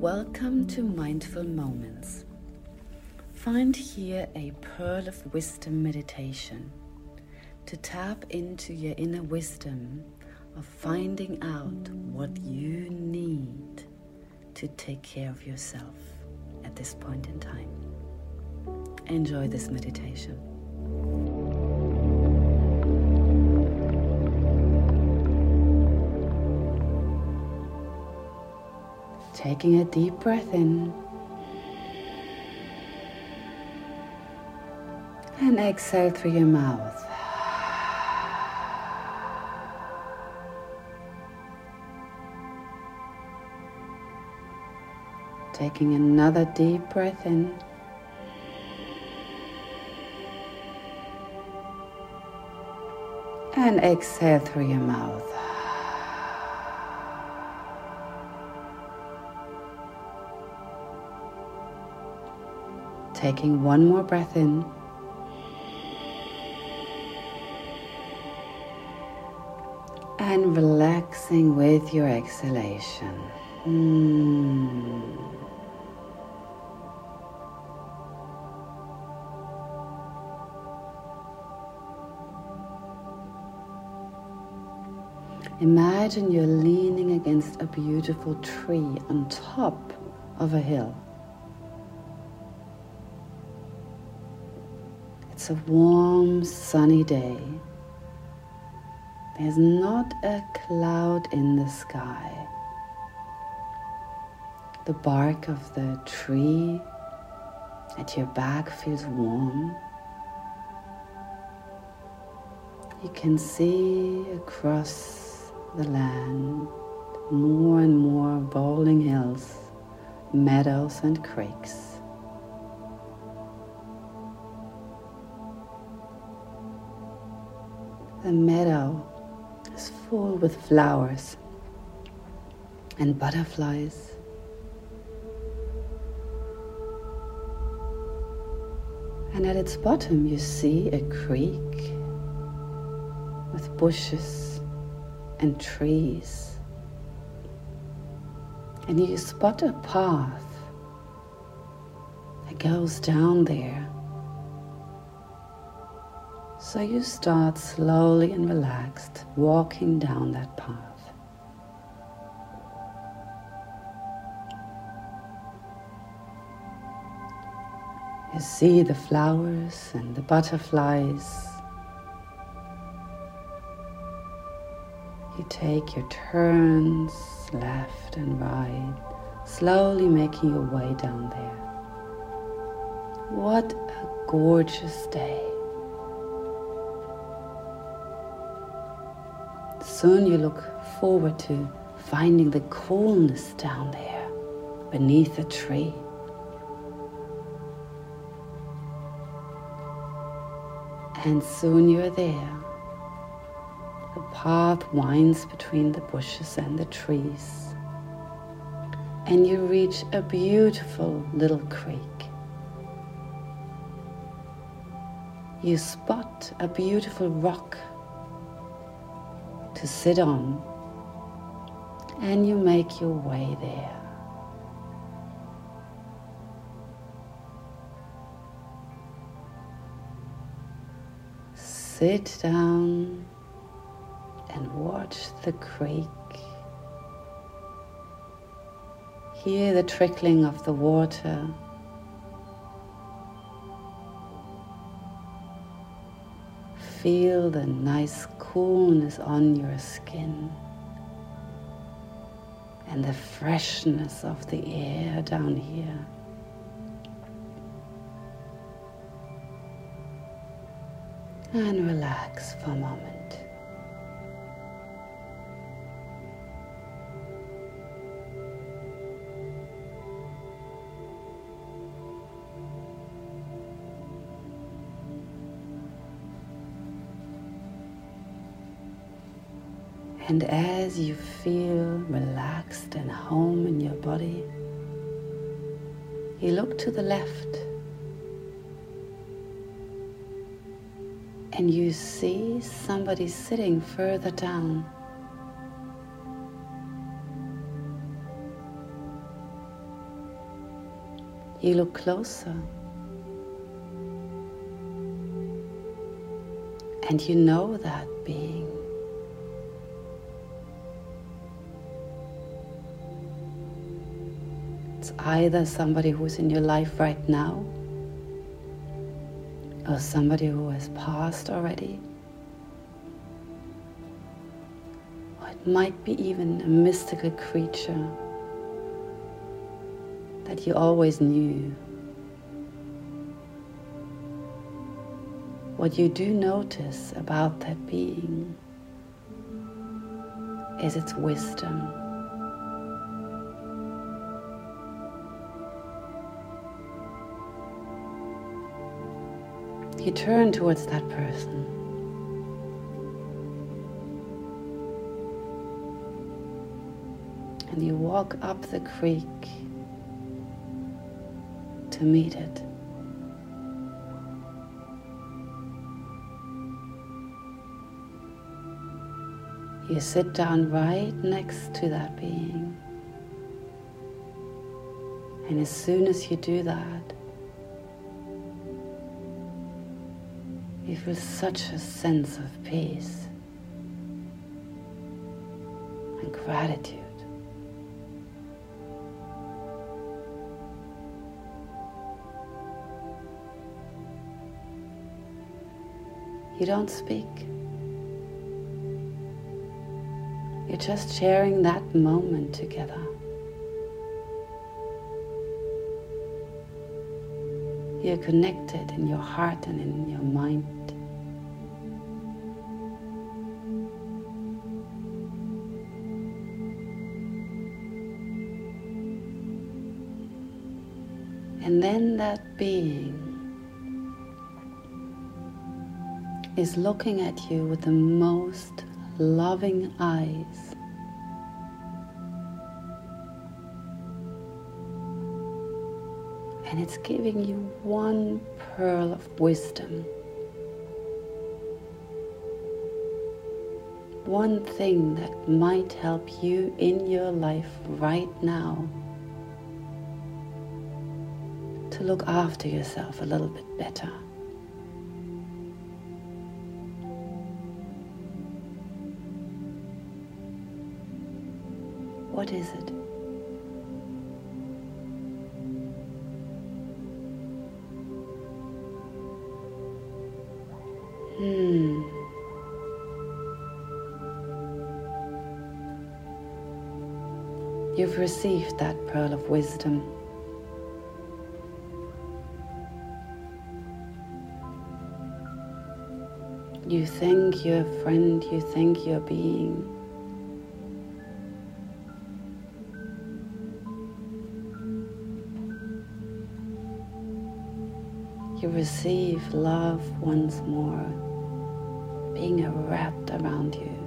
Welcome to Mindful Moments. Find here a pearl of wisdom meditation to tap into your inner wisdom of finding out what you need to take care of yourself at this point in time. Enjoy this meditation. Taking a deep breath in and exhale through your mouth. Taking another deep breath in. And exhale through your mouth. Taking one more breath in. And relaxing with your exhalation. Mm. Imagine you're leaning against a beautiful tree on top of a hill. It's a warm, sunny day. There's not a cloud in the sky. The bark of the tree at your back feels warm. You can see across the land, more and more rolling hills, meadows, and creeks. The meadow is full with flowers and butterflies. And at its bottom, you see a creek with bushes and trees. And you spot a path that goes down there. So you start slowly and relaxed walking down that path. You see the flowers and the butterflies You take your turns left and right, slowly making your way down there. What a gorgeous day. Soon you look forward to finding the coolness down there beneath a tree. And soon you're there the path winds between the bushes and the trees, and you reach a beautiful little creek. You spot a beautiful rock to sit on, and you make your way there. Sit down and watch the creek. Hear the trickling of the water. Feel the nice coolness on your skin and the freshness of the air down here. And relax for a moment. And as you feel relaxed and home in your body, you look to the left and you see somebody sitting further down. You look closer. And you know that being. Either somebody who's in your life right now or somebody who has passed already. Or it might be even a mystical creature that you always knew. What you do notice about that being is its wisdom. You turn towards that person. And you walk up the creek to meet it. You sit down right next to that being. And as soon as you do that, you feel such a sense of peace and gratitude. You don't speak. You're just sharing that moment together. You're connected in your heart and in your mind. And then that being is looking at you with the most loving eyes. And it's giving you one pearl of wisdom. One thing that might help you in your life right now to look after yourself a little bit better. What is it? You've received that pearl of wisdom. You think you're friend, you think you're being. You receive love once more, being wrapped around you.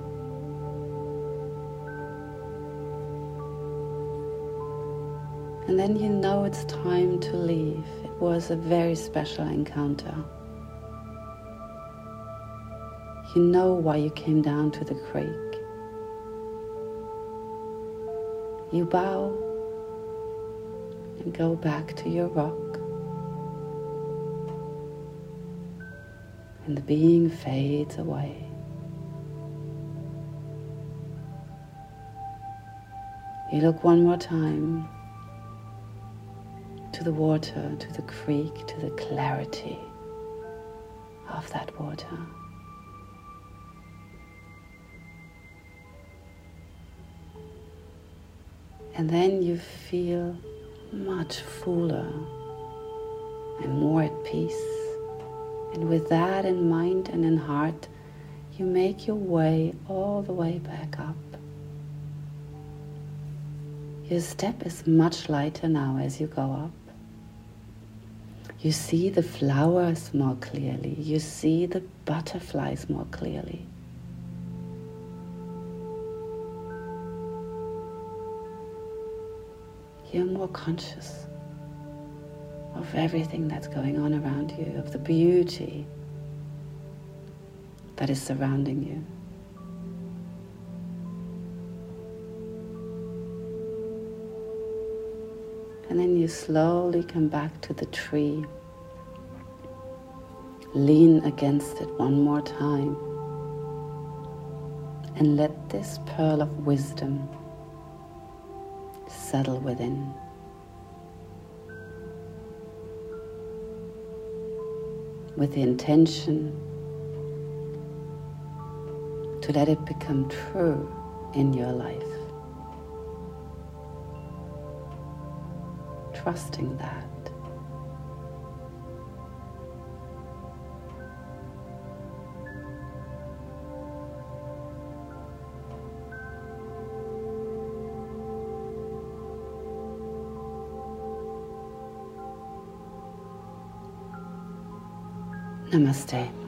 And then you know it's time to leave. It was a very special encounter. You know why you came down to the creek. You bow and go back to your rock. And the being fades away. You look one more time to the water, to the creek, to the clarity of that water. And then you feel much fuller and more at peace. And with that in mind and in heart, you make your way all the way back up. Your step is much lighter now as you go up. You see the flowers more clearly. You see the butterflies more clearly. You're more conscious of everything that's going on around you, of the beauty that is surrounding you. And then you slowly come back to the tree. Lean against it one more time. And let this pearl of wisdom settle within. With the intention to let it become true in your life. Trusting that. Namaste.